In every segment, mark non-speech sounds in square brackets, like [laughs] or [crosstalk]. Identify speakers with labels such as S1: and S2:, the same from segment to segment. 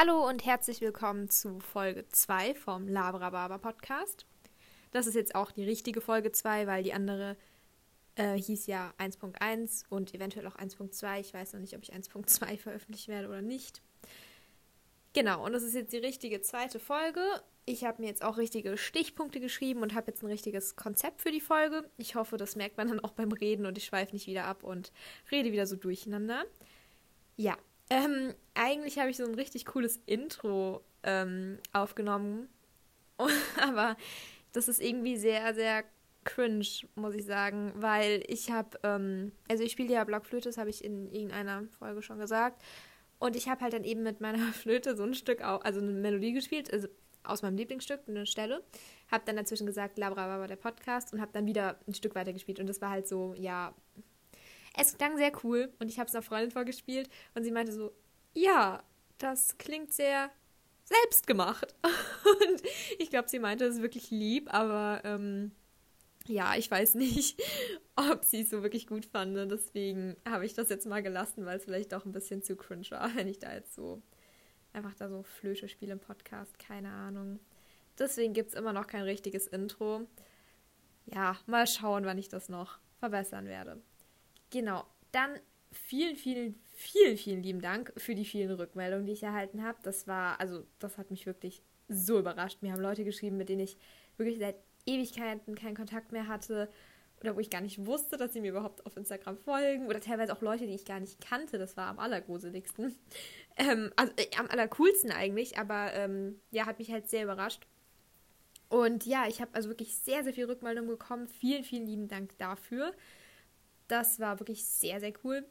S1: Hallo und herzlich willkommen zu Folge 2 vom Labra Barber Podcast. Das ist jetzt auch die richtige Folge 2, weil die andere äh, hieß ja 1.1 und eventuell auch 1.2. Ich weiß noch nicht, ob ich 1.2 [laughs] veröffentlichen werde oder nicht. Genau, und das ist jetzt die richtige zweite Folge. Ich habe mir jetzt auch richtige Stichpunkte geschrieben und habe jetzt ein richtiges Konzept für die Folge. Ich hoffe, das merkt man dann auch beim Reden und ich schweife nicht wieder ab und rede wieder so durcheinander. Ja, ähm, eigentlich habe ich so ein richtig cooles Intro ähm, aufgenommen. [laughs] Aber das ist irgendwie sehr, sehr cringe, muss ich sagen, weil ich habe, ähm, also ich spiele ja Blockflöte, das habe ich in irgendeiner Folge schon gesagt. Und ich habe halt dann eben mit meiner [laughs] Flöte so ein Stück, also eine Melodie gespielt, also aus meinem Lieblingsstück, eine Stelle. Habe dann dazwischen gesagt, Labra war der Podcast und habe dann wieder ein Stück weiter gespielt. Und das war halt so, ja, es klang sehr cool und ich habe es einer Freundin vorgespielt und sie meinte so, ja, das klingt sehr selbstgemacht. [laughs] Und ich glaube, sie meinte es wirklich lieb, aber ähm, ja, ich weiß nicht, [laughs] ob sie es so wirklich gut fand. Deswegen habe ich das jetzt mal gelassen, weil es vielleicht auch ein bisschen zu cringe war, [laughs] wenn ich da jetzt so einfach da so Flöte spiele im Podcast. Keine Ahnung. Deswegen gibt es immer noch kein richtiges Intro. Ja, mal schauen, wann ich das noch verbessern werde. Genau. Dann vielen, vielen, vielen, vielen lieben Dank für die vielen Rückmeldungen, die ich erhalten habe. Das war, also, das hat mich wirklich so überrascht. Mir haben Leute geschrieben, mit denen ich wirklich seit Ewigkeiten keinen Kontakt mehr hatte oder wo ich gar nicht wusste, dass sie mir überhaupt auf Instagram folgen oder teilweise auch Leute, die ich gar nicht kannte. Das war am allergruseligsten. [laughs] Ähm, also äh, am allercoolsten eigentlich, aber ähm, ja, hat mich halt sehr überrascht. Und ja, ich habe also wirklich sehr, sehr viel Rückmeldung bekommen. Vielen, vielen lieben Dank dafür. Das war wirklich sehr, sehr cool.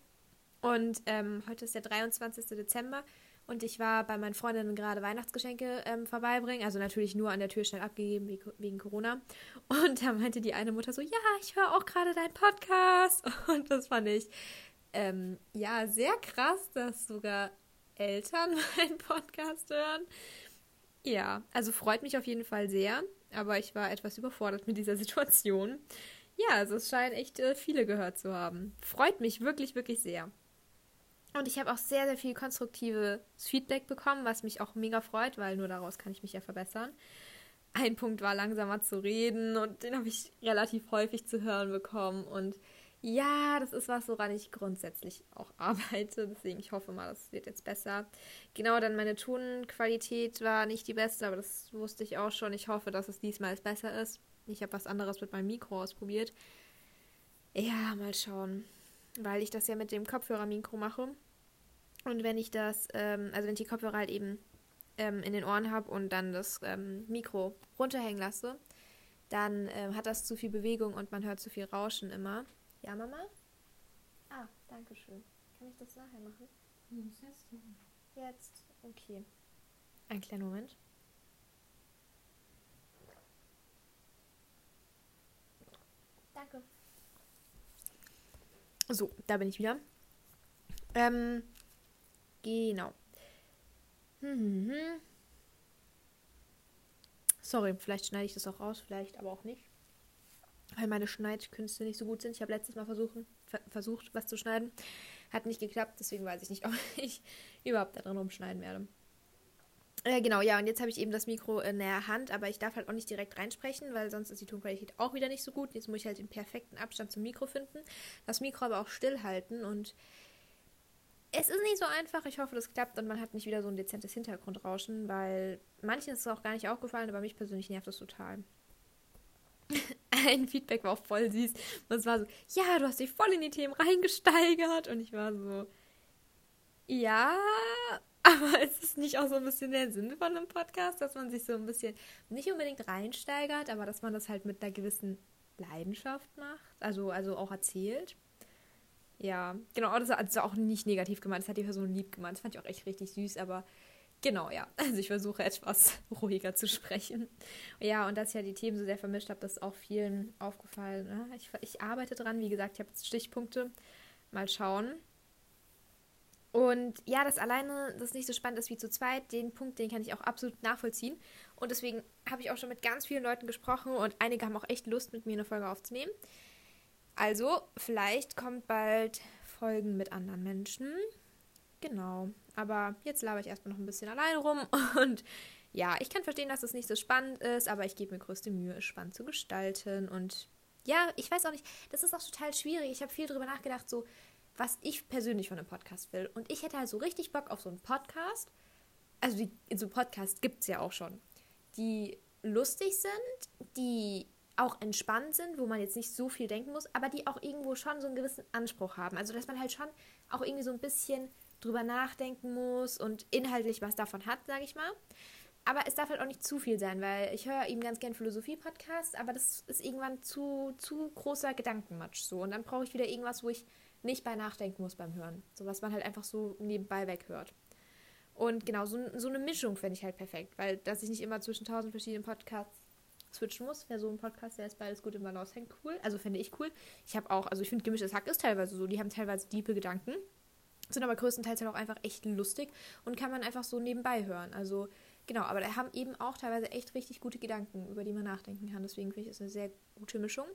S1: Und ähm, heute ist der 23. Dezember und ich war bei meinen Freundinnen gerade Weihnachtsgeschenke ähm, vorbeibringen. Also natürlich nur an der Tür schnell abgegeben wegen Corona. [laughs] Und da meinte die eine Mutter so, ja, ich höre auch gerade deinen Podcast. [laughs] Und das fand ich ähm, ja sehr krass, dass sogar Eltern [laughs] meinen Podcast hören. Ja, also freut mich auf jeden Fall sehr. Aber ich war etwas überfordert mit dieser Situation. Ja, also es scheinen echt äh, viele gehört zu haben. Freut mich wirklich, wirklich sehr. Und ich habe auch sehr, sehr viel konstruktives Feedback bekommen, was mich auch mega freut, weil nur daraus kann ich mich ja verbessern. Ein Punkt war langsamer zu reden und den habe ich relativ häufig zu hören bekommen. Und ja, das ist was, woran ich grundsätzlich auch [laughs] arbeite. Deswegen, ich hoffe mal, das wird jetzt besser. Genau, dann meine Tonqualität war nicht die beste, aber das wusste ich auch schon. Ich hoffe, dass es diesmal besser ist. Ich habe was anderes mit meinem Mikro ausprobiert. Ja, mal schauen. Weil ich das ja mit dem Kopfhörermikro mache. Und wenn ich das, ähm, also wenn ich die Kopfhörer halt eben ähm, in den Ohren habe und dann das ähm, Mikro runterhängen lasse, dann ähm, hat das zu viel Bewegung und man hört zu viel Rauschen immer. Ja, Mama? Ah, danke schön. Kann ich das nachher machen? Jetzt. Jetzt, okay. Ein kleiner Moment. Danke. So, da bin ich wieder. Ähm, genau. Hm, hm, hm. Sorry, vielleicht schneide ich das auch raus, vielleicht aber auch nicht. Weil meine Schneidkünste nicht so gut sind. Ich habe letztes Mal versuchen, ver versucht, was zu schneiden. Hat nicht geklappt, deswegen weiß ich nicht, [laughs] ob ich überhaupt da drin rumschneiden werde. Äh, genau, ja, und jetzt habe ich eben das Mikro in der Hand, aber ich darf halt auch nicht direkt reinsprechen, weil sonst ist die Tonqualität auch wieder nicht so gut. Jetzt muss ich halt den perfekten Abstand zum Mikro finden, das Mikro aber auch stillhalten und es ist nicht so einfach. Ich hoffe, das klappt und man hat nicht wieder so ein dezentes Hintergrundrauschen, weil manchen ist es auch gar nicht aufgefallen, aber mich persönlich nervt das total. [laughs] ein Feedback war auch voll süß. Und es war so, ja, du hast dich voll in die Themen reingesteigert. Und ich war so, ja, aber [laughs] ist es nicht auch so ein bisschen der Sinn von einem Podcast, dass man sich so ein bisschen nicht unbedingt reinsteigert, aber dass man das halt mit einer gewissen Leidenschaft macht, also, also auch erzählt? Ja, genau, das ist auch nicht negativ gemeint, das hat die Person lieb gemeint, das fand ich auch echt richtig süß, aber genau, ja, [laughs] also ich versuche etwas [laughs] ruhiger zu sprechen. Ja, und dass ich ja die Themen so sehr vermischt habe, das ist auch vielen aufgefallen. Ne? Ich, ich arbeite dran, wie gesagt, ich habe jetzt Stichpunkte, mal schauen. Und ja, das alleine, das nicht so spannend ist wie zu zweit, den Punkt, den kann ich auch absolut nachvollziehen. Und deswegen habe ich auch schon mit ganz vielen Leuten gesprochen und einige haben auch echt Lust, mit mir eine Folge aufzunehmen. Also, vielleicht kommt bald Folgen mit anderen Menschen. genau. Aber jetzt laber ich erstmal noch ein bisschen allein rum [laughs] und ja, ich kann verstehen, dass es nicht so spannend ist, aber ich gebe mir größte Mühe, es spannend zu gestalten. Und ja, ich weiß auch nicht, das ist auch total schwierig. Ich habe viel darüber nachgedacht, so was ich persönlich von einem Podcast will. Und ich hätte halt so richtig Bock auf so einen Podcast. Also die, so Podcasts gibt es ja auch schon, die lustig sind, die auch entspannt sind, wo man jetzt nicht so viel denken muss, aber die auch irgendwo schon so einen gewissen Anspruch haben. Also dass man halt schon auch irgendwie so ein bisschen drüber nachdenken muss und inhaltlich was davon hat, sage ich mal. Aber es darf halt auch nicht zu viel sein, weil ich höre eben ganz gern Philosophie-Podcasts, aber das ist irgendwann zu, zu großer Gedankenmatsch so. Und dann brauche ich wieder irgendwas, wo ich nicht bei nachdenken muss beim Hören. So was man halt einfach so nebenbei weghört. Und genau, so, so eine Mischung fände ich halt perfekt, weil dass ich nicht immer zwischen tausend verschiedenen Podcasts switchen muss. Wäre so ein Podcast, der ist beides gut im Balance hängt, cool. Also fände ich cool. Ich habe auch, also ich finde gemischtes Hack ist teilweise so, die haben teilweise diepe Gedanken, sind aber größtenteils halt auch einfach echt lustig und kann man einfach so nebenbei hören. Also Genau, aber da haben eben auch teilweise echt richtig gute Gedanken, über die man nachdenken kann. Deswegen finde ich es eine sehr gute Mischung.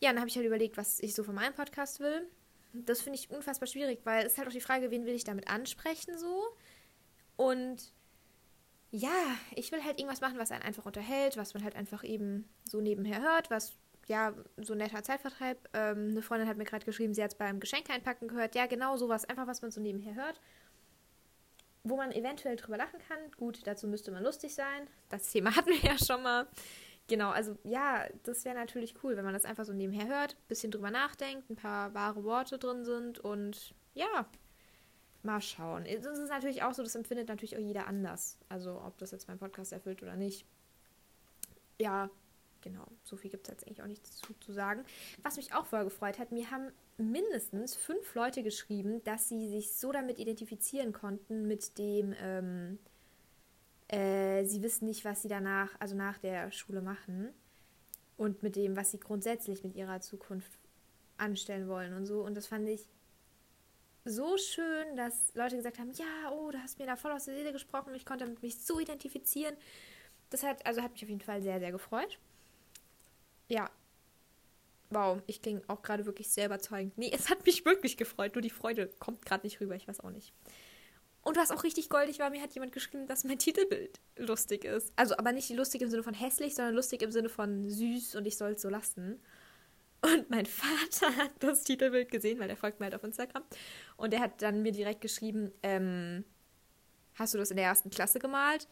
S1: Ja, dann habe ich halt überlegt, was ich so von meinem Podcast will. Das finde ich unfassbar schwierig, weil es ist halt auch die Frage, wen will ich damit ansprechen so. Und ja, ich will halt irgendwas machen, was einen einfach unterhält, was man halt einfach eben so nebenher hört, was ja so netter Zeitvertreib. Ähm, eine Freundin hat mir gerade geschrieben, sie hat es beim Geschenk einpacken gehört. Ja, genau sowas, einfach was man so nebenher hört wo man eventuell drüber lachen kann. Gut, dazu müsste man lustig sein. Das Thema [laughs] hatten wir ja schon mal. Genau, also ja, das wäre natürlich cool, wenn man das einfach so nebenher hört, ein bisschen drüber nachdenkt, ein paar wahre Worte drin sind und ja, mal schauen. Das ist natürlich auch so, das empfindet natürlich auch jeder anders. Also ob das jetzt mein Podcast erfüllt oder nicht. Ja, genau, so viel gibt es jetzt eigentlich auch nicht zu, zu sagen. Was mich auch voll gefreut hat, mir haben mindestens fünf Leute geschrieben, dass sie sich so damit identifizieren konnten mit dem, ähm, äh, sie wissen nicht, was sie danach, also nach der Schule machen und mit dem, was sie grundsätzlich mit ihrer Zukunft anstellen wollen und so. Und das fand ich so schön, dass Leute gesagt haben, ja, oh, du hast mir da voll aus der Seele gesprochen, ich konnte mich so identifizieren. Das hat, also hat mich auf jeden Fall sehr, sehr gefreut. Ja, Wow, ich klinge auch gerade wirklich sehr überzeugend. Nee, es hat mich wirklich gefreut, nur die Freude kommt gerade nicht rüber, ich weiß auch nicht. Und was auch richtig goldig war, mir hat jemand geschrieben, dass mein [laughs] Titelbild lustig ist. Also, aber nicht lustig im Sinne von hässlich, sondern lustig im Sinne von süß und ich soll es so lassen. Und mein [laughs] Vater hat das Titelbild gesehen, weil er folgt mir halt auf Instagram. Und er hat dann mir direkt geschrieben, ähm, hast du das in der ersten Klasse gemalt?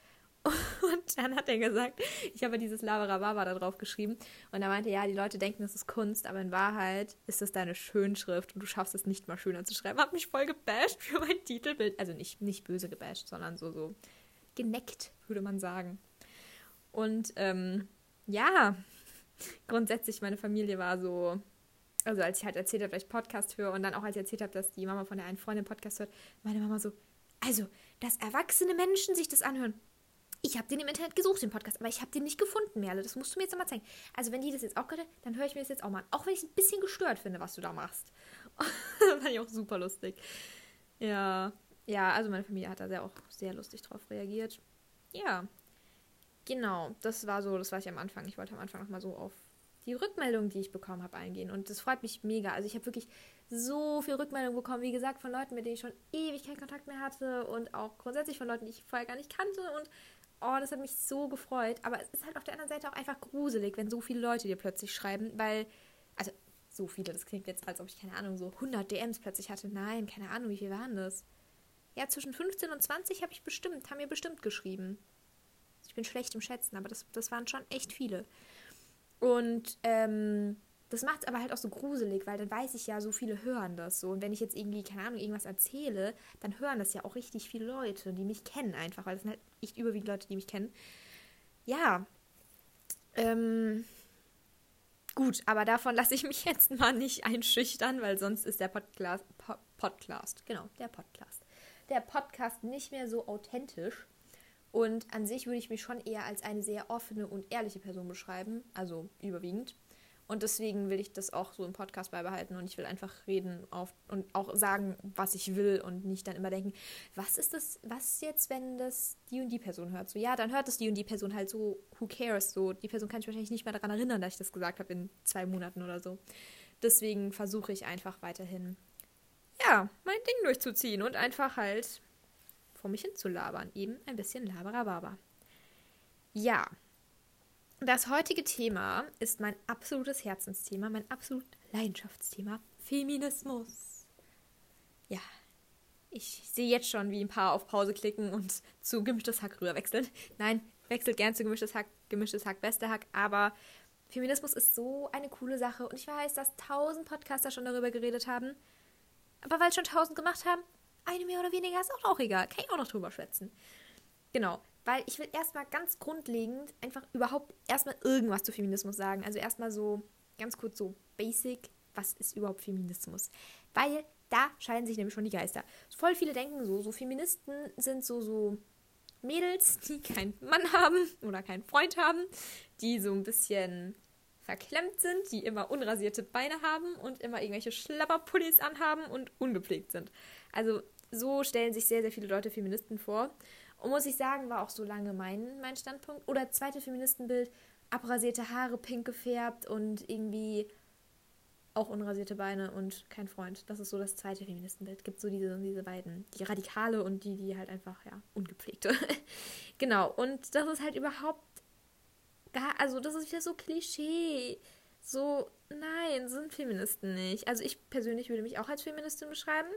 S1: [laughs] Und dann hat er gesagt, ich habe dieses Labarababa da drauf geschrieben. Und er meinte, ja, die Leute denken, das ist Kunst, aber in Wahrheit ist das deine Schönschrift und du schaffst es nicht mal schöner zu schreiben. Hat mich voll gebasht für mein Titelbild. Also nicht, nicht böse gebasht, sondern so, so geneckt, würde man sagen. Und ähm, ja, grundsätzlich, meine Familie war so, also als ich halt erzählt habe, dass ich Podcast höre und dann auch als ich erzählt habe, dass die Mama von der einen Freundin Podcast hört, meine Mama so, also, dass erwachsene Menschen sich das anhören, ich habe den im Internet gesucht, den Podcast, aber ich habe den nicht gefunden, Merle. Das musst du mir jetzt nochmal zeigen. Also, wenn die das jetzt auch könnte, dann höre ich mir das jetzt auch mal an. Auch wenn ich es ein bisschen gestört finde, was du da machst. [laughs] fand ich auch super lustig. Ja. Ja, also meine Familie hat da sehr auch sehr lustig drauf reagiert. Ja. Genau, das war so, das war ich am Anfang. Ich wollte am Anfang nochmal so auf die Rückmeldungen, die ich bekommen habe, eingehen. Und das freut mich mega. Also ich habe wirklich so viel Rückmeldungen bekommen, wie gesagt, von Leuten, mit denen ich schon ewig keinen Kontakt mehr hatte und auch grundsätzlich von Leuten, die ich vorher gar nicht kannte. Und oh, das hat mich so gefreut. Aber es ist halt auf der anderen Seite auch einfach gruselig, wenn so viele Leute dir plötzlich schreiben, weil, also so viele, das klingt jetzt, als ob ich, keine Ahnung, so 100 DMs plötzlich hatte. Nein, keine Ahnung, wie viel waren das? Ja, zwischen 15 und 20 habe ich bestimmt, haben mir bestimmt geschrieben. Ich bin schlecht im Schätzen, aber das, das waren schon echt viele. Und ähm, das macht es aber halt auch so gruselig, weil dann weiß ich ja, so viele hören das so. Und wenn ich jetzt irgendwie, keine Ahnung, irgendwas erzähle, dann hören das ja auch richtig viele Leute, die mich kennen einfach, weil das sind halt echt überwiegend Leute, die mich kennen. Ja. Ähm, gut, aber davon lasse ich mich [laughs] jetzt mal nicht einschüchtern, weil sonst ist der Podcast, Podcast, genau, der Podcast. Der Podcast nicht mehr so authentisch. Und an sich würde ich mich schon eher als eine sehr offene und ehrliche Person beschreiben, also überwiegend. Und deswegen will ich das auch so im Podcast beibehalten und ich will einfach reden auf, und auch sagen, was ich will und nicht dann immer denken, was ist das, was jetzt, wenn das die und die Person hört? So, ja, dann hört es die und die Person halt so, who cares? So, die Person kann sich wahrscheinlich nicht mehr daran erinnern, dass ich das gesagt habe in zwei Monaten oder so. Deswegen versuche ich einfach weiterhin, ja, mein Ding durchzuziehen und einfach halt vor mich hin zu labern. Eben ein bisschen Laberababa. Ja, das heutige Thema ist mein absolutes Herzensthema, mein absolut Leidenschaftsthema, Feminismus. Ja, ich sehe jetzt schon, wie ein paar auf Pause klicken und zu gemischtes Hack rüber wechseln. Nein, wechselt gern zu gemischtes Hack, gemischtes Hack, beste Hack, aber Feminismus ist so eine coole Sache und ich weiß, dass tausend Podcaster schon darüber geredet haben. Aber weil schon tausend gemacht haben, eine mehr oder weniger ist auch, auch egal. Kann ich auch noch drüber schwätzen. Genau, weil ich will erstmal ganz grundlegend einfach überhaupt erstmal irgendwas zu Feminismus sagen. Also erstmal so ganz kurz so basic, was ist überhaupt Feminismus? Weil da scheiden sich nämlich schon die Geister. Voll viele denken so, so Feministen sind so, so Mädels, [laughs] die keinen Mann haben oder keinen Freund haben, die so ein bisschen verklemmt sind, die immer unrasierte Beine haben und immer irgendwelche Schlapperpullis anhaben und ungepflegt sind. Also so stellen sich sehr, sehr viele Leute Feministen vor. Und muss ich sagen, war auch so lange mein, mein Standpunkt. Oder zweite Feministenbild, abrasierte Haare, pink gefärbt und irgendwie auch unrasierte Beine und kein Freund. Das ist so das zweite Feministenbild. Gibt so diese, diese beiden, die Radikale und die, die halt einfach, ja, ungepflegte. [laughs] genau. Und das ist halt überhaupt gar, also das ist wieder so Klischee. So, nein, sind Feministen nicht. Also ich persönlich würde mich auch als Feministin beschreiben.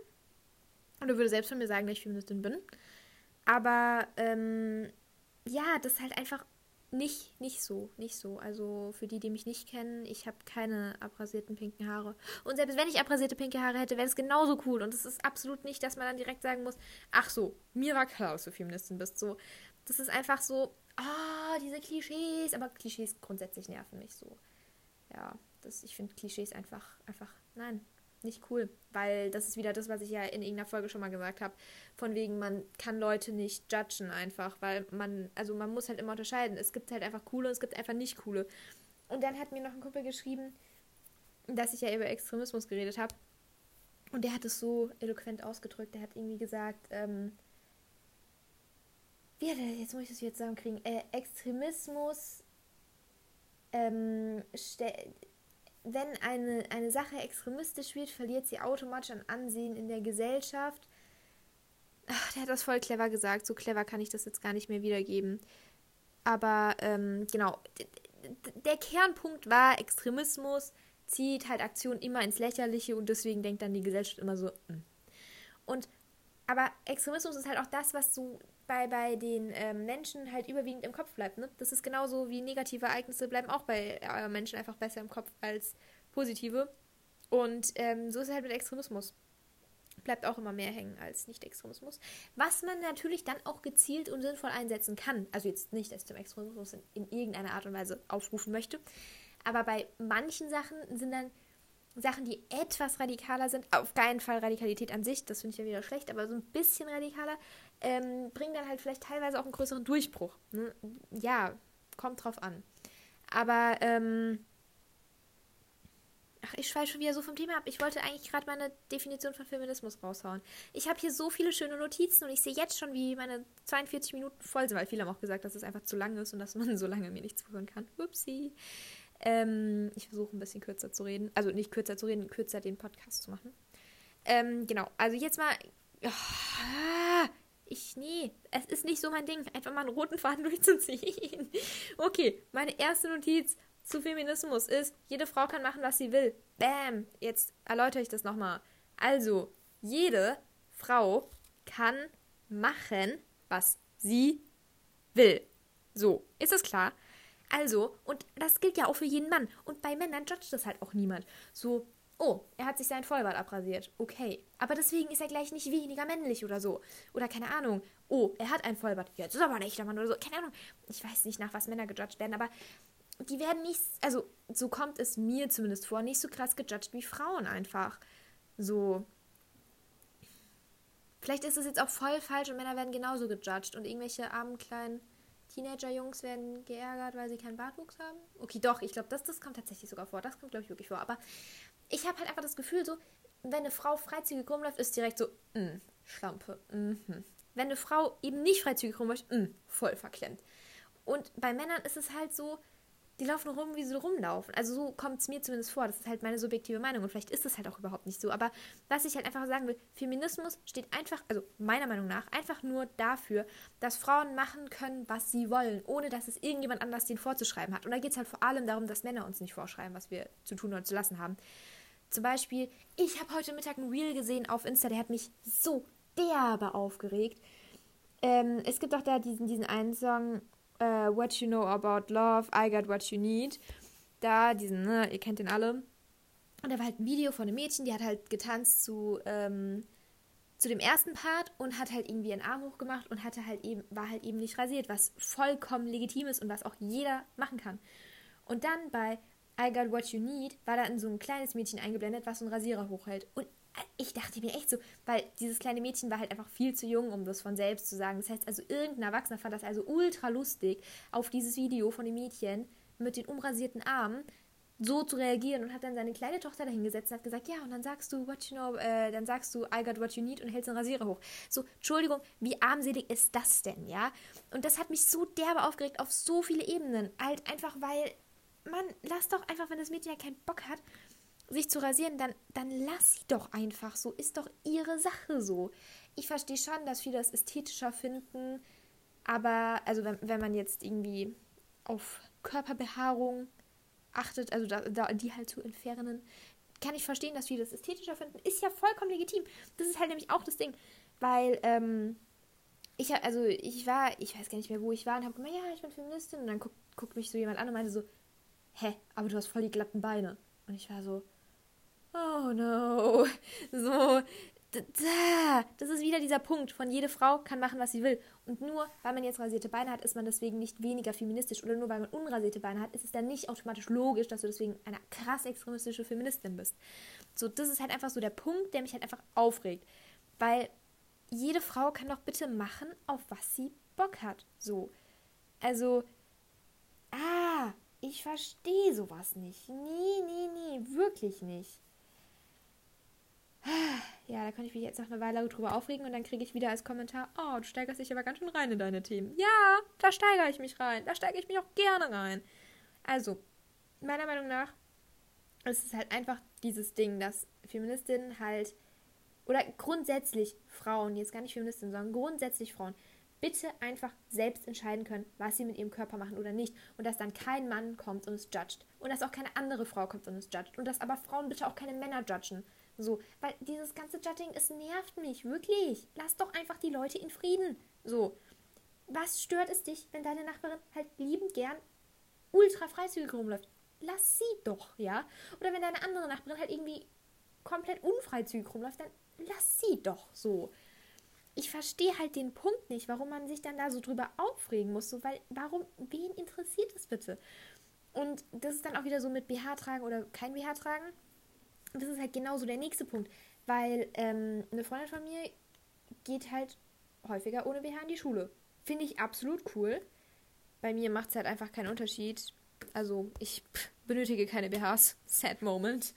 S1: Und würde selbst von mir sagen, dass ich Feministin bin. Aber ähm, ja, das ist halt einfach nicht, nicht so, nicht so. Also für die, die mich nicht kennen, ich habe keine abrasierten pinken Haare. Und selbst wenn ich abrasierte pinke Haare hätte, wäre es genauso cool. Und es ist absolut nicht, dass man dann direkt sagen muss, ach so, mir war klar, dass du Feministin bist. So, das ist einfach so, ah, oh, diese Klischees. Aber Klischees grundsätzlich nerven mich so. Ja, das, ich finde Klischees einfach, einfach, nein, nicht cool, weil das ist wieder das, was ich ja in irgendeiner Folge schon mal gesagt habe, von wegen man kann Leute nicht judgen einfach, weil man also man muss halt immer unterscheiden. Es gibt halt einfach coole, es gibt einfach nicht coole. Und dann hat mir noch ein Kumpel geschrieben, dass ich ja über Extremismus geredet habe. Und der hat es so eloquent ausgedrückt. Der hat irgendwie gesagt, ähm, wie hat er, jetzt muss ich das wieder zusammenkriegen, äh, Extremismus ähm, wenn eine, eine Sache extremistisch wird, verliert sie automatisch an Ansehen in der Gesellschaft. Ach, der hat das voll clever gesagt. So clever kann ich das jetzt gar nicht mehr wiedergeben. Aber ähm, genau, der Kernpunkt war, Extremismus zieht halt Aktionen immer ins Lächerliche und deswegen denkt dann die Gesellschaft immer so. Mh. Hm. Und aber Extremismus ist halt auch das, was so bei, bei den ähm, Menschen halt überwiegend im Kopf bleibt. Ne? Das ist genauso wie negative Ereignisse bleiben auch bei äh, Menschen einfach besser im Kopf als positive. Und ähm, so ist es halt mit Extremismus. Bleibt auch immer mehr hängen als Nicht-Extremismus. Was man natürlich dann auch gezielt und sinnvoll einsetzen kann. Also jetzt nicht, dass ich zum Extremismus in, in irgendeiner Art und Weise aufrufen möchte. Aber bei manchen Sachen sind dann Sachen, die etwas radikaler sind, auf keinen Fall Radikalität an sich, das finde ich ja wieder schlecht, aber so ein bisschen radikaler, ähm, bringen dann halt vielleicht teilweise auch einen größeren Durchbruch. Ne? Ja, kommt drauf an. Aber, ähm, ach, ich schweife schon wieder so vom Thema ab. Ich wollte eigentlich gerade meine Definition von Feminismus raushauen. Ich habe hier so viele schöne Notizen und ich sehe jetzt schon, wie meine 42 Minuten voll sind, weil viele haben auch gesagt, dass es einfach zu lang ist und dass man [laughs] so lange mir nicht zuhören kann. Upsi. Ähm, ich versuche ein bisschen kürzer zu reden. Also nicht kürzer zu reden, kürzer den Podcast zu machen. Ähm, genau, also jetzt mal. Oh, ich, nee, es ist nicht so mein Ding, einfach mal einen roten Faden [laughs] durchzuziehen. Okay, meine erste Notiz zu Feminismus ist, jede Frau kann machen, was sie will. Bam, jetzt erläutere ich das nochmal. Also, jede Frau kann machen, was sie will. So, ist das klar? Also, und das gilt ja auch für jeden Mann. Und bei Männern judgt das halt auch niemand. So, oh, er hat sich sein Vollbart abrasiert. Okay. Aber deswegen ist er gleich nicht weniger männlich oder so. Oder keine Ahnung. Oh, er hat ein Vollbart. Jetzt ist aber ein echter Mann oder so. Keine Ahnung. Ich weiß nicht, nach was Männer gejudged werden, aber die werden nicht, also so kommt es mir zumindest vor, nicht so krass gejudged wie Frauen einfach. So. Vielleicht ist es jetzt auch voll falsch und Männer werden genauso gejudged und irgendwelche armen kleinen Teenager-Jungs werden geärgert, weil sie keinen Bartwuchs haben. Okay, doch, ich glaube, das, das kommt tatsächlich sogar vor. Das kommt, glaube ich, wirklich vor. Aber ich habe halt einfach das Gefühl, so, wenn eine Frau freizügig rumläuft, ist direkt so, mh, mm, Schlampe. Mhm. Wenn eine Frau eben nicht freizügig rumläuft, mh, mm, voll verklemmt. Und bei Männern ist es halt so, die laufen rum, wie sie rumlaufen. Also so kommt es mir zumindest vor. Das ist halt meine subjektive Meinung und vielleicht ist es halt auch überhaupt nicht so. Aber was ich halt einfach sagen will, Feminismus steht einfach, also meiner Meinung nach, einfach nur dafür, dass Frauen machen können, was sie wollen, ohne dass es irgendjemand anders denen vorzuschreiben hat. Und da geht es halt vor allem darum, dass Männer uns nicht vorschreiben, was wir zu tun oder zu lassen haben. Zum Beispiel, ich habe heute Mittag ein Reel gesehen auf Insta, der hat mich so derbe aufgeregt. Ähm, es gibt auch da diesen, diesen einen Song, uh, What You Know About Love, I Got What You Need. Da, diesen, ne, ihr kennt den alle. Und da war halt ein Video von einem Mädchen, die hat halt getanzt zu, ähm, zu dem ersten Part und hat halt irgendwie einen Arm hochgemacht und hatte halt eben, war halt eben nicht rasiert, was vollkommen legitim ist und was auch jeder machen kann. Und dann bei I Got What You Need war da in so ein kleines Mädchen eingeblendet, was so einen Rasierer hochhält. Und ich dachte mir echt so, weil dieses kleine Mädchen war halt einfach viel zu jung, um das von selbst zu sagen. Das heißt also, irgendein Erwachsener fand das also ultra lustig, auf dieses Video von dem Mädchen mit den umrasierten Armen so zu reagieren und hat dann seine kleine Tochter dahingesetzt und hat gesagt, ja, und dann sagst du, what you know, äh, dann sagst du, I got what you need und hältst den Rasierer hoch. So, Entschuldigung, wie armselig ist das denn, ja? Und das hat mich so derbe aufgeregt auf so viele Ebenen. Halt einfach, weil, man, lass doch einfach, wenn das Mädchen ja keinen Bock hat, sich zu rasieren, dann, dann lass sie doch einfach so. Ist doch ihre Sache so. Ich verstehe schon, dass viele das ästhetischer finden, aber, also wenn, wenn man jetzt irgendwie auf Körperbehaarung achtet, also da, da, die halt zu entfernen, kann ich verstehen, dass viele das ästhetischer finden. Ist ja vollkommen legitim. Das ist halt nämlich auch das Ding. Weil, ähm, ich also ich war, ich weiß gar nicht mehr, wo ich war und habe gemeint, ja, ich bin Feministin. Und dann guckt, guckt mich so jemand an und meinte so, hä, aber du hast voll die glatten Beine. Und ich war so, oh no. [laughs] So, das ist wieder dieser Punkt von jede Frau kann machen, was sie will. Und nur weil man jetzt rasierte Beine hat, ist man deswegen nicht weniger feministisch. Oder nur weil man unrasierte Beine hat, ist es dann nicht automatisch logisch, dass du deswegen eine krass extremistische Feministin bist. So, das ist halt einfach so der Punkt, der mich halt einfach aufregt. Weil jede Frau kann doch bitte machen, auf was sie Bock hat. So. Also, ah, ich verstehe sowas nicht. Nee, nee, nee, wirklich nicht. Ja, da kann ich mich jetzt noch eine Weile drüber aufregen und dann kriege ich wieder als Kommentar, oh, du steigerst dich aber ganz schön rein in deine Themen. Ja, da steigere ich mich rein. Da steige ich mich auch gerne rein. Also, meiner Meinung nach ist es halt einfach dieses Ding, dass Feministinnen halt, oder grundsätzlich Frauen, jetzt gar nicht Feministinnen, sondern grundsätzlich Frauen, bitte einfach selbst entscheiden können, was sie mit ihrem Körper machen oder nicht. Und dass dann kein Mann kommt und es judgt. Und dass auch keine andere Frau kommt und es judgt. Und dass aber Frauen bitte auch keine Männer judgen. So, weil dieses ganze Judging, es nervt mich, wirklich. Lass doch einfach die Leute in Frieden. So. Was stört es dich, wenn deine Nachbarin halt liebend gern ultra freizügig rumläuft? Lass sie doch, ja? Oder wenn deine andere Nachbarin halt irgendwie komplett unfreizügig rumläuft, dann lass sie doch so. Ich verstehe halt den Punkt nicht, warum man sich dann da so drüber aufregen muss. So, weil, warum, wen interessiert es bitte? Und das ist dann auch wieder so mit BH tragen oder kein BH tragen das ist halt genauso der nächste Punkt, weil ähm, eine Freundin von mir geht halt häufiger ohne BH in die Schule. Finde ich absolut cool. Bei mir macht es halt einfach keinen Unterschied. Also ich benötige keine BHs. Sad Moment.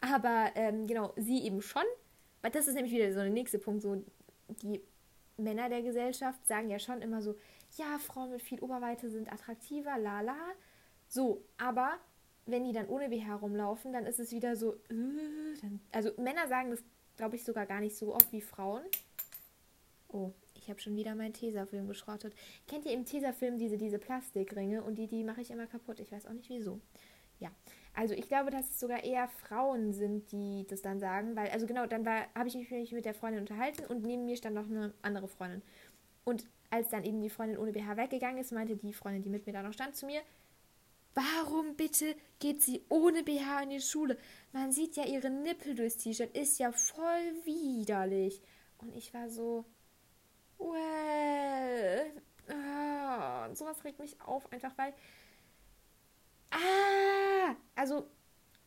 S1: Aber ähm, genau, sie eben schon. Weil das ist nämlich wieder so der nächste Punkt. So, die Männer der Gesellschaft sagen ja schon immer so, ja, Frauen mit viel Oberweite sind attraktiver, lala. So, aber wenn die dann ohne BH rumlaufen, dann ist es wieder so, äh, dann, also Männer sagen das, glaube ich, sogar gar nicht so oft wie Frauen. Oh, ich habe schon wieder meinen Tesafilm geschrottet. Kennt ihr im Tesafilm diese, diese Plastikringe und die, die mache ich immer kaputt. Ich weiß auch nicht wieso. Ja, also ich glaube, dass es sogar eher Frauen sind, die das dann sagen, weil, also genau, dann habe ich mich mit der Freundin unterhalten und neben mir stand noch eine andere Freundin. Und als dann eben die Freundin ohne BH weggegangen ist, meinte die Freundin, die mit mir da noch stand, zu mir, Warum bitte geht sie ohne BH in die Schule? Man sieht ja ihre Nippel durchs T-Shirt, ist ja voll widerlich. Und ich war so, well, ah, sowas regt mich auf, einfach weil, also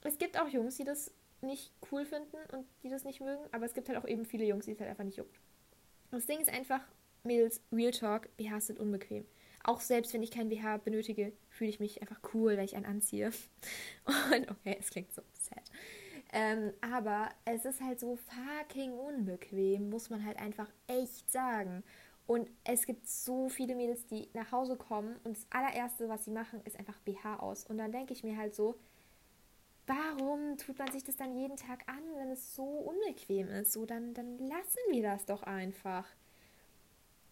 S1: es gibt auch Jungs, die das nicht cool finden und die das nicht mögen, aber es gibt halt auch eben viele Jungs, die es halt einfach nicht juckt. Das Ding ist einfach, Mädels, Real Talk, BHs sind unbequem. Auch selbst wenn ich kein BH benötige, fühle ich mich einfach cool, wenn ich einen anziehe. [laughs] Und okay, es klingt so sad. Ähm, aber es ist halt so fucking unbequem, muss man halt einfach echt sagen. Und es gibt so viele Mädels, die nach Hause kommen und das allererste, was sie machen, ist einfach BH aus. Und dann denke ich mir halt so, warum tut man sich das dann jeden Tag an, wenn es so unbequem ist? So, dann, dann lassen wir das doch einfach.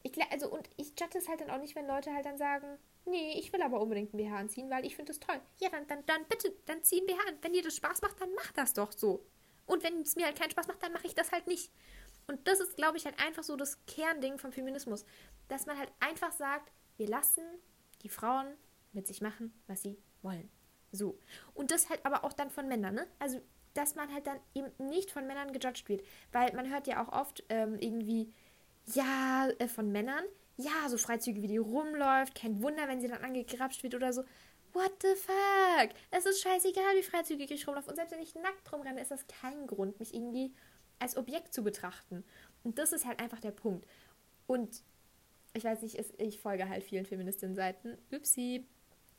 S1: Ich, also, und ich judge es halt dann auch nicht, wenn Leute halt dann sagen, nee, ich will aber unbedingt ein BH anziehen, weil ich finde das toll. Ja, dann, dann, dann bitte, dann zieh ein BH an. Wenn dir das Spaß macht, dann mach das doch so. Und wenn es mir halt keinen Spaß macht, dann mache ich das halt nicht. Und das ist, glaube ich, halt einfach so das Kernding vom Feminismus. Dass man halt einfach sagt, wir lassen die Frauen mit sich machen, was sie wollen. So. Und das halt aber auch dann von Männern, ne? Also, dass man halt dann eben nicht von Männern gejudged wird. Weil man hört ja auch oft ähm, irgendwie, ja, äh, von Männern, ja, so Freizüge wie die rumläuft, kein Wunder, wenn sie dann angegrapscht wird oder so. What the fuck? Es ist scheißegal, wie freizügig ich rumlaufe. Und selbst wenn ich nackt rumrenne, ist das kein Grund, mich irgendwie als Objekt zu betrachten. Und das ist halt einfach der Punkt. Und ich weiß nicht, ich folge halt vielen Feministinnen-Seiten. Upsi.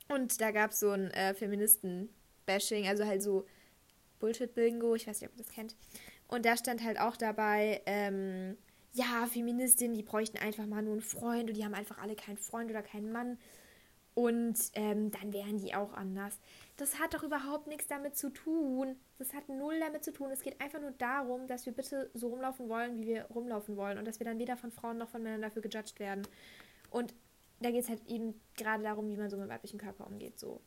S1: Und da gab es so ein äh, Feministen-Bashing, also halt so Bullshit-Bingo, ich weiß nicht, ob ihr das kennt. Und da stand halt auch dabei, ähm, ja, Feministinnen, die bräuchten einfach mal nur einen Freund und die haben einfach alle keinen Freund oder keinen Mann. Und ähm, dann wären die auch anders. Das hat doch überhaupt nichts damit zu tun. Das hat null damit zu tun. Es geht einfach nur darum, dass wir bitte so rumlaufen wollen, wie wir rumlaufen wollen. Und dass wir dann weder von Frauen noch von Männern dafür gejudged werden. Und da geht es halt eben gerade darum, wie man so mit weiblichen Körper umgeht. So.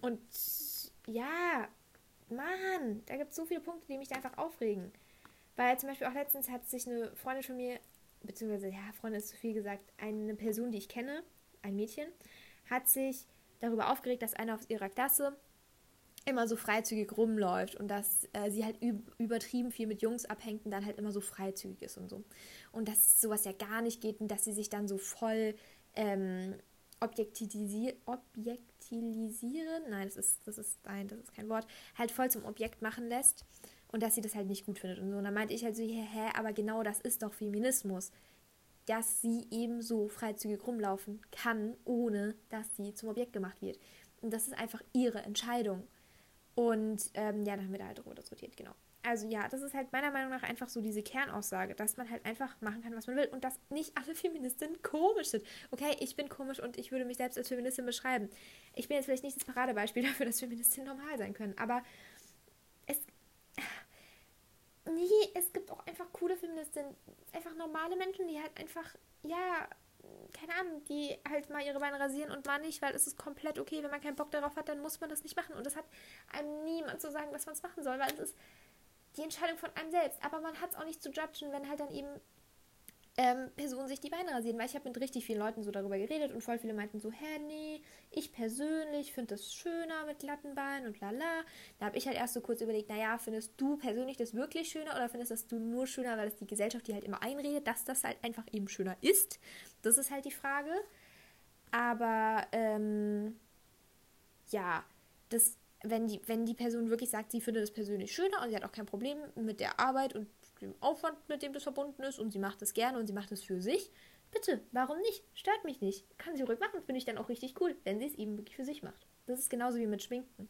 S1: Und ja, Mann, da gibt es so viele Punkte, die mich da einfach aufregen. Weil zum Beispiel auch letztens hat sich eine Freundin von mir, beziehungsweise, ja, Freundin ist zu viel gesagt, eine Person, die ich kenne, ein Mädchen, hat sich darüber aufgeregt, dass einer aus ihrer Klasse immer so freizügig rumläuft und dass äh, sie halt übertrieben viel mit Jungs abhängt und dann halt immer so freizügig ist und so. Und dass sowas ja gar nicht geht und dass sie sich dann so voll ähm, objektilisieren, nein, das ist, das ist, nein, das ist kein Wort, halt voll zum Objekt machen lässt und dass sie das halt nicht gut findet und so. Und dann meinte ich halt so, hä, hä, aber genau das ist doch Feminismus. Dass sie eben so freizügig rumlaufen kann, ohne dass sie zum Objekt gemacht wird. Und das ist einfach ihre Entscheidung. Und ähm, ja, dann haben wir da halt darüber diskutiert, genau. Also ja, das ist halt meiner Meinung nach einfach so diese Kernaussage, dass man halt einfach machen kann, was man will und dass nicht alle [laughs] Feministinnen komisch sind. Okay, ich bin komisch und ich würde mich selbst als Feministin beschreiben. Ich bin jetzt vielleicht nicht das Paradebeispiel [laughs] dafür, dass Feministinnen normal sein können, aber es [sighs] Nee, es gibt auch einfach coole Feministinnen. Einfach normale Menschen, die halt einfach, ja, keine Ahnung, die halt mal ihre Beine rasieren und mal nicht, weil es ist komplett okay. Wenn man keinen Bock darauf hat, dann muss man das nicht machen. Und das hat einem niemand zu sagen, dass man es machen soll, weil es ist die Entscheidung von einem selbst. Aber man hat es auch nicht zu judgen, wenn halt dann eben ähm, Personen sich die Beine rasieren, weil ich habe mit richtig vielen Leuten so darüber geredet und voll viele meinten so, hä, nee, ich persönlich finde das schöner mit glatten Beinen und lala. Da habe ich halt erst so kurz überlegt, naja, findest du persönlich das wirklich schöner oder findest das du nur schöner, weil es die Gesellschaft die halt immer einredet, dass das halt einfach eben schöner ist? Das ist halt die Frage. Aber, ähm, ja, das, wenn die, wenn die Person wirklich sagt, sie findet das persönlich schöner und sie hat auch kein Problem mit der Arbeit und dem Aufwand, mit dem das verbunden ist und sie macht es gerne und sie macht es für sich, bitte, warum nicht? Stört mich nicht. Kann sie ruhig machen, finde ich dann auch richtig cool, wenn sie es eben wirklich für sich macht. Das ist genauso wie mit Schminken.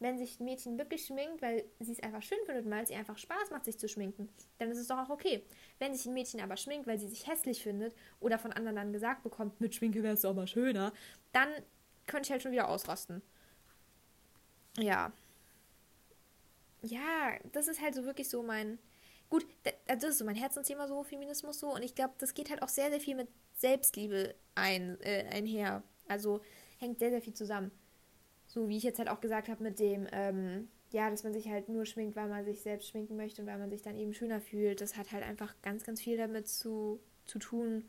S1: Wenn sich ein Mädchen wirklich schminkt, weil sie es einfach schön findet, weil es ihr einfach Spaß macht, sich zu schminken, dann ist es doch auch okay. Wenn sich ein Mädchen aber schminkt, weil sie sich hässlich findet oder von anderen dann gesagt bekommt, mit Schminke wärst du aber schöner, dann könnte ich halt schon wieder ausrasten. Ja. Ja, das ist halt so wirklich so mein, Gut, also das ist so mein Herzensthema, so Feminismus so. Und ich glaube, das geht halt auch sehr, sehr viel mit Selbstliebe ein, äh, einher. Also hängt sehr, sehr viel zusammen. So wie ich jetzt halt auch gesagt habe mit dem, ähm, ja, dass man sich halt nur schminkt, weil man sich selbst schminken möchte und weil man sich dann eben schöner fühlt. Das hat halt einfach ganz, ganz viel damit zu, zu tun,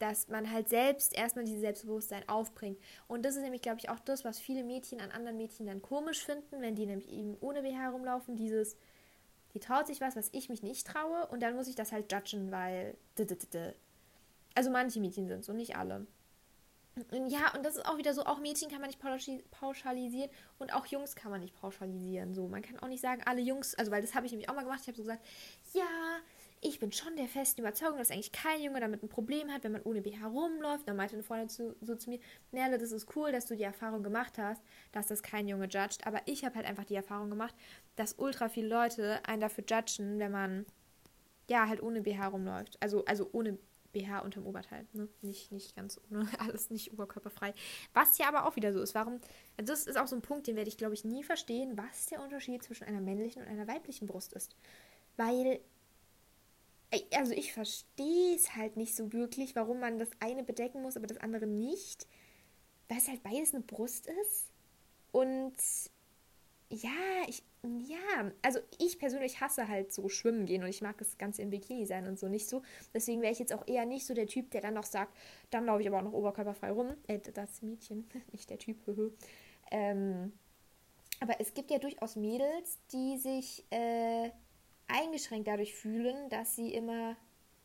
S1: dass man halt selbst erstmal dieses Selbstbewusstsein aufbringt. Und das ist nämlich, glaube ich, auch das, was viele Mädchen an anderen Mädchen dann komisch finden, wenn die nämlich eben ohne BH rumlaufen, dieses die traut sich was, was ich mich nicht traue und dann muss ich das halt judgen, weil. Also manche Mädchen sind so, nicht alle. Ja, und das ist auch wieder so, auch Mädchen kann man nicht pauschalisieren und auch Jungs kann man nicht pauschalisieren. So, man kann auch nicht sagen, alle Jungs, also weil das habe ich nämlich auch mal gemacht, ich habe so gesagt, ja, ich bin schon der festen Überzeugung, dass eigentlich kein Junge damit ein Problem hat, wenn man ohne BH rumläuft. Dann meinte eine Freundin zu, so zu mir, Nerle, das ist cool, dass du die Erfahrung gemacht hast, dass das kein Junge judgt. Aber ich habe halt einfach die Erfahrung gemacht, dass ultra viele Leute einen dafür judgen, wenn man ja, halt ohne BH rumläuft. Also, also ohne BH unterm Oberteil. Ne? Nicht, nicht ganz ohne, [laughs] alles nicht oberkörperfrei. Was ja aber auch wieder so ist. Warum, also das ist auch so ein Punkt, den werde ich, glaube ich, nie verstehen, was der Unterschied zwischen einer männlichen und einer weiblichen Brust ist. Weil, also ich verstehe es halt nicht so wirklich, warum man das eine bedecken muss, aber das andere nicht. Weil es halt beides eine Brust ist. Und ja, ich, ja, also ich persönlich hasse halt so schwimmen gehen und ich mag das Ganze im Bikini sein und so nicht so. Deswegen wäre ich jetzt auch eher nicht so der Typ, der dann noch sagt, dann laufe ich aber auch noch oberkörperfrei rum. Äh, das Mädchen, [laughs] nicht der Typ. ähm, aber es gibt ja durchaus Mädels, die sich äh, eingeschränkt dadurch fühlen, dass sie immer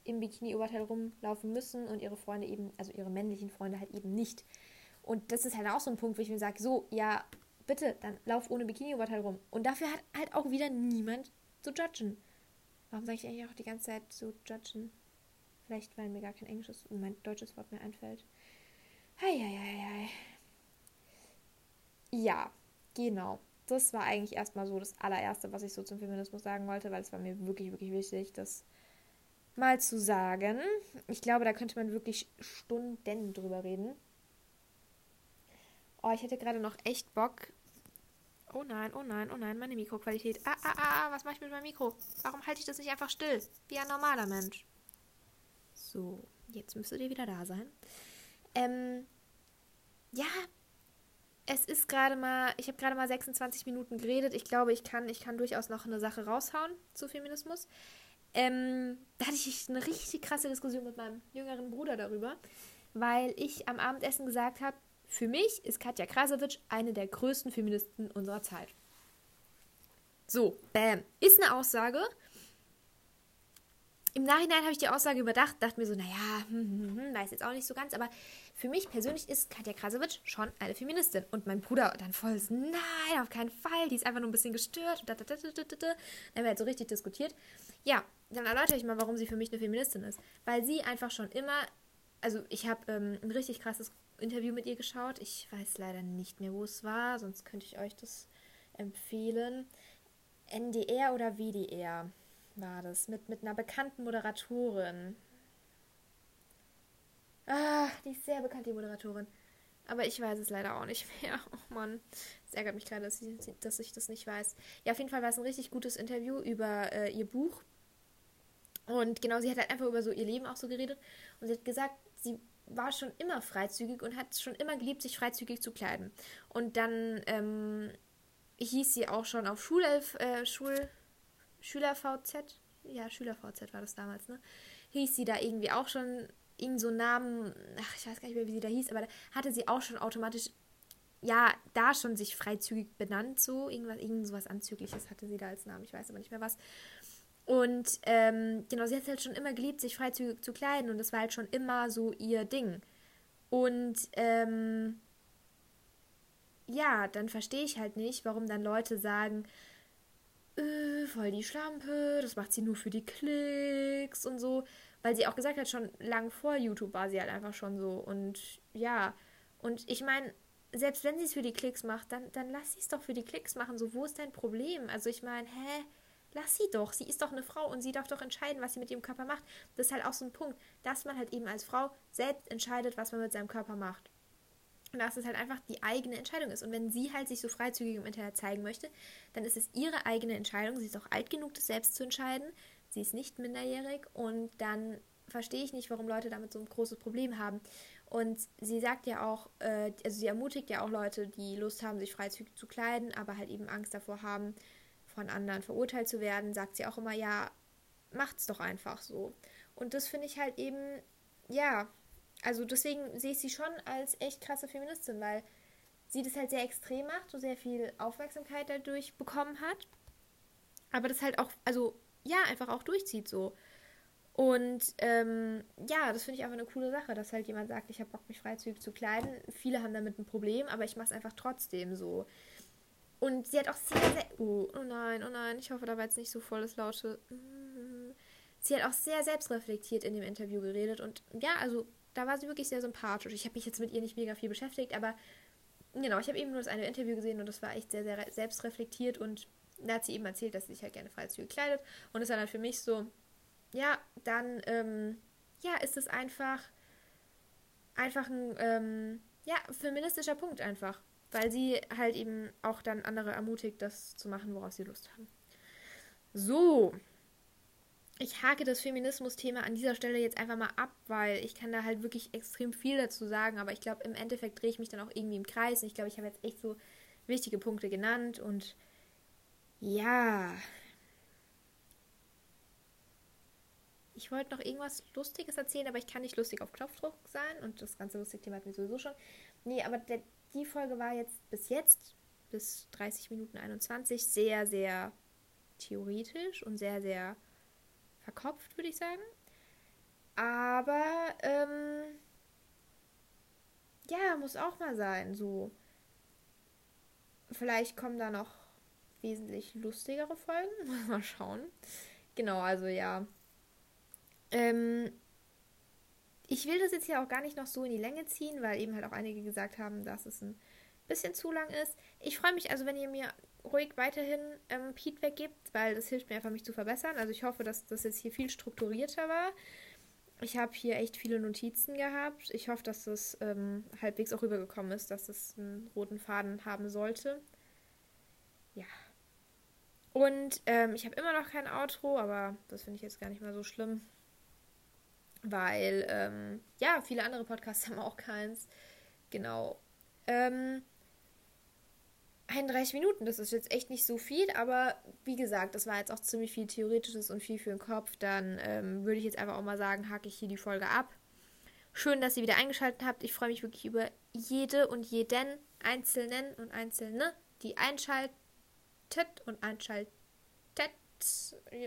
S1: im Bikini-Oberteil rumlaufen müssen und ihre Freunde eben, also ihre männlichen Freunde halt eben nicht. Und das ist halt auch so ein Punkt, wo ich mir sage, so, ja, bitte, dann lauf ohne Bikini-Oberteil rum. Und dafür hat halt auch wieder niemand zu judgen. Warum sage ich eigentlich auch die ganze Zeit zu judgen? Vielleicht, weil mir gar kein englisches, mein deutsches Wort mehr einfällt. Heieiei. Ja, genau. Das war eigentlich erstmal so das allererste, was ich so zum Feminismus sagen wollte, weil es war mir wirklich, wirklich wichtig, das mal zu sagen. Ich glaube, da könnte man wirklich Stunden drüber reden. Oh, ich hätte gerade noch echt Bock. Oh nein, oh nein, oh nein, meine Mikroqualität. Ah, ah, ah, ah, was mache ich mit meinem Mikro? Warum halte ich das nicht einfach still? Wie ein normaler Mensch. So, jetzt müsstet ihr wieder da sein. Ähm, ja, es ist gerade mal, ich habe gerade mal 26 Minuten geredet. Ich glaube, ich kann, ich kann durchaus noch eine Sache raushauen zu Feminismus. Ähm, da hatte ich eine richtig krasse Diskussion mit meinem jüngeren Bruder darüber, weil ich am Abendessen gesagt habe, für mich ist Katja Krasowitsch eine der größten Feministen unserer Zeit. So, bam. Ist eine Aussage. Im Nachhinein habe ich die Aussage überdacht, dachte mir so, naja, hm, hm, hm, weiß jetzt auch nicht so ganz, aber für mich persönlich ist Katja Krasowitsch schon eine Feministin. Und mein Bruder dann voll nein, auf keinen Fall, die ist einfach nur ein bisschen gestört. Dann haben wir halt so richtig diskutiert. Ja, dann erläutere ich mal, warum sie für mich eine Feministin ist. Weil sie einfach schon immer, also ich habe ähm, ein richtig krasses Interview mit ihr geschaut. Ich weiß leider nicht mehr, wo es war, sonst könnte ich euch das empfehlen. NDR oder WDR war das, mit, mit einer bekannten Moderatorin. Ah, die ist sehr bekannt, die Moderatorin. Aber ich weiß es leider auch nicht [laughs] mehr. Oh Mann, es ärgert mich gerade, dass ich, dass ich das nicht weiß. Ja, auf jeden Fall war es ein richtig gutes Interview über äh, ihr Buch. Und genau, sie hat halt einfach über so ihr Leben auch so geredet. Und sie hat gesagt, sie war schon immer freizügig und hat schon immer geliebt, sich freizügig zu kleiden. Und dann ähm, hieß sie auch schon auf Schulelf, äh, Schul, Schüler-VZ, ja, Schüler-VZ war das damals, ne? Hieß sie da irgendwie auch schon irgend so Namen, ach, ich weiß gar nicht mehr, wie sie da hieß, aber da hatte sie auch schon automatisch, ja, da schon sich freizügig benannt, so, irgendwas, irgend sowas Anzügliches hatte sie da als Namen, ich weiß aber nicht mehr was. Und ähm, genau, sie hat halt schon immer geliebt, sich freizügig zu kleiden und das war halt schon immer so ihr Ding. Und ähm, ja, dann verstehe ich halt nicht, warum dann Leute sagen, äh, voll die Schlampe, das macht sie nur für die Klicks und so. Weil sie auch gesagt hat, schon lang vor YouTube war sie halt einfach schon so. Und ja, und ich meine, selbst wenn sie es für die Klicks macht, dann, dann lass sie es doch für die Klicks machen. So, wo ist dein Problem? Also ich meine, hä? lass sie doch. Sie ist doch eine Frau und sie darf doch entscheiden, was sie mit ihrem Körper macht. Das ist halt auch so ein Punkt, dass man halt eben als Frau selbst entscheidet, was man mit seinem Körper macht. Und dass es halt einfach die eigene Entscheidung ist. Und wenn sie halt sich so freizügig im Internet zeigen möchte, dann ist es ihre eigene Entscheidung. Sie ist auch alt genug, das selbst zu entscheiden. Sie ist nicht minderjährig und dann verstehe ich nicht, warum Leute damit so ein großes Problem haben. Und sie sagt ja auch, äh, also sie ermutigt ja auch Leute, die Lust haben, sich freizügig zu kleiden, aber halt eben Angst davor haben, von anderen verurteilt zu werden, sagt sie auch immer, ja, macht's doch einfach so. Und das finde ich halt eben, ja, also deswegen sehe ich sie schon als echt krasse Feministin, weil sie das halt sehr extrem macht, so sehr viel Aufmerksamkeit dadurch bekommen hat, aber das halt auch, also ja, einfach auch durchzieht so. Und ähm, ja, das finde ich einfach eine coole Sache, dass halt jemand sagt, ich habe Bock, mich freizügig zu kleiden. Viele haben damit ein Problem, aber ich mache es einfach trotzdem so. Und sie hat auch sehr, sehr. Oh, oh nein, oh nein, ich hoffe, da war jetzt nicht so volles Laute. Sie hat auch sehr selbstreflektiert in dem Interview geredet. Und ja, also da war sie wirklich sehr sympathisch. Ich habe mich jetzt mit ihr nicht mega viel beschäftigt, aber genau, ich habe eben nur das eine Interview gesehen und das war echt sehr, sehr selbstreflektiert. Und da hat sie eben erzählt, dass sie sich halt gerne freizügig kleidet. Und das war dann für mich so, ja, dann ähm, ja, ist es einfach, einfach ein ähm, ja, feministischer Punkt einfach. Weil sie halt eben auch dann andere ermutigt, das zu machen, worauf sie Lust haben. So. Ich hake das Feminismus-Thema an dieser Stelle jetzt einfach mal ab, weil ich kann da halt wirklich extrem viel dazu sagen, aber ich glaube, im Endeffekt drehe ich mich dann auch irgendwie im Kreis. Und ich glaube, ich habe jetzt echt so wichtige Punkte genannt und ja, ich wollte noch irgendwas Lustiges erzählen, aber ich kann nicht lustig auf Knopfdruck sein und das ganze lustige Thema hat mir sowieso schon. Nee, aber der, die Folge war jetzt bis jetzt, bis 30 Minuten 21, sehr, sehr theoretisch und sehr, sehr verkopft, würde ich sagen. Aber, ähm, ja, muss auch mal sein, so. Vielleicht kommen da noch wesentlich lustigere Folgen. [laughs] mal schauen. Genau, also ja. Ähm, ich will das jetzt hier auch gar nicht noch so in die Länge ziehen, weil eben halt auch einige gesagt haben, dass es ein bisschen zu lang ist. Ich freue mich also, wenn ihr mir ruhig weiterhin ähm, Feedback gibt, weil das hilft mir einfach, mich zu verbessern. Also ich hoffe, dass das jetzt hier viel strukturierter war. Ich habe hier echt viele Notizen gehabt. Ich hoffe, dass das ähm, halbwegs auch rübergekommen ist, dass es einen roten Faden haben sollte. Ja. Und ähm, ich habe immer noch kein Outro, aber das finde ich jetzt gar nicht mal so schlimm weil ähm, ja, viele andere Podcasts [laughs] haben auch keins. Genau. Ähm, 31 Minuten, das ist jetzt echt nicht so viel, aber wie gesagt, das war jetzt auch ziemlich viel Theoretisches und viel für den Kopf. Dann ähm, würde ich jetzt einfach auch mal sagen, hake ich hier die Folge ab. Schön, dass ihr wieder eingeschaltet habt. Ich freue mich wirklich über jede und jeden Einzelnen und Einzelne, die einschaltet und einschaltet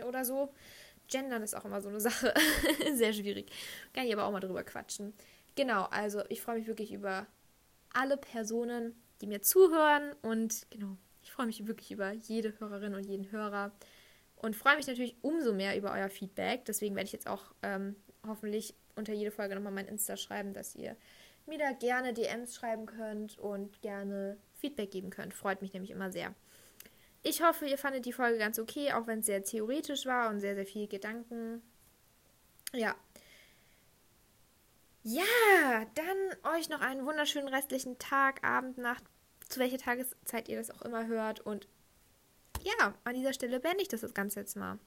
S1: oder so. Gendern ist auch immer so eine [laughs] Sache. Sehr schwierig. Kann ich aber auch mal drüber quatschen. Genau, also ich freue mich wirklich über alle Personen, die mir zuhören. Und genau, ich freue mich wirklich über jede Hörerin und jeden Hörer. Und freue mich natürlich umso mehr über euer Feedback. Deswegen werde ich jetzt auch ähm, hoffentlich unter jede Folge nochmal mein Insta schreiben, dass ihr mir da gerne DMs schreiben könnt und gerne Feedback geben könnt. Freut mich nämlich immer sehr. Ich hoffe, ihr fandet die Folge ganz okay, auch wenn es sehr theoretisch war und sehr, sehr viel Gedanken. Ja. Ja, dann euch noch einen wunderschönen restlichen Tag, Abend, Nacht, zu welcher Tageszeit ihr das auch immer hört. Und ja, an dieser Stelle beende ich das, das Ganze jetzt mal.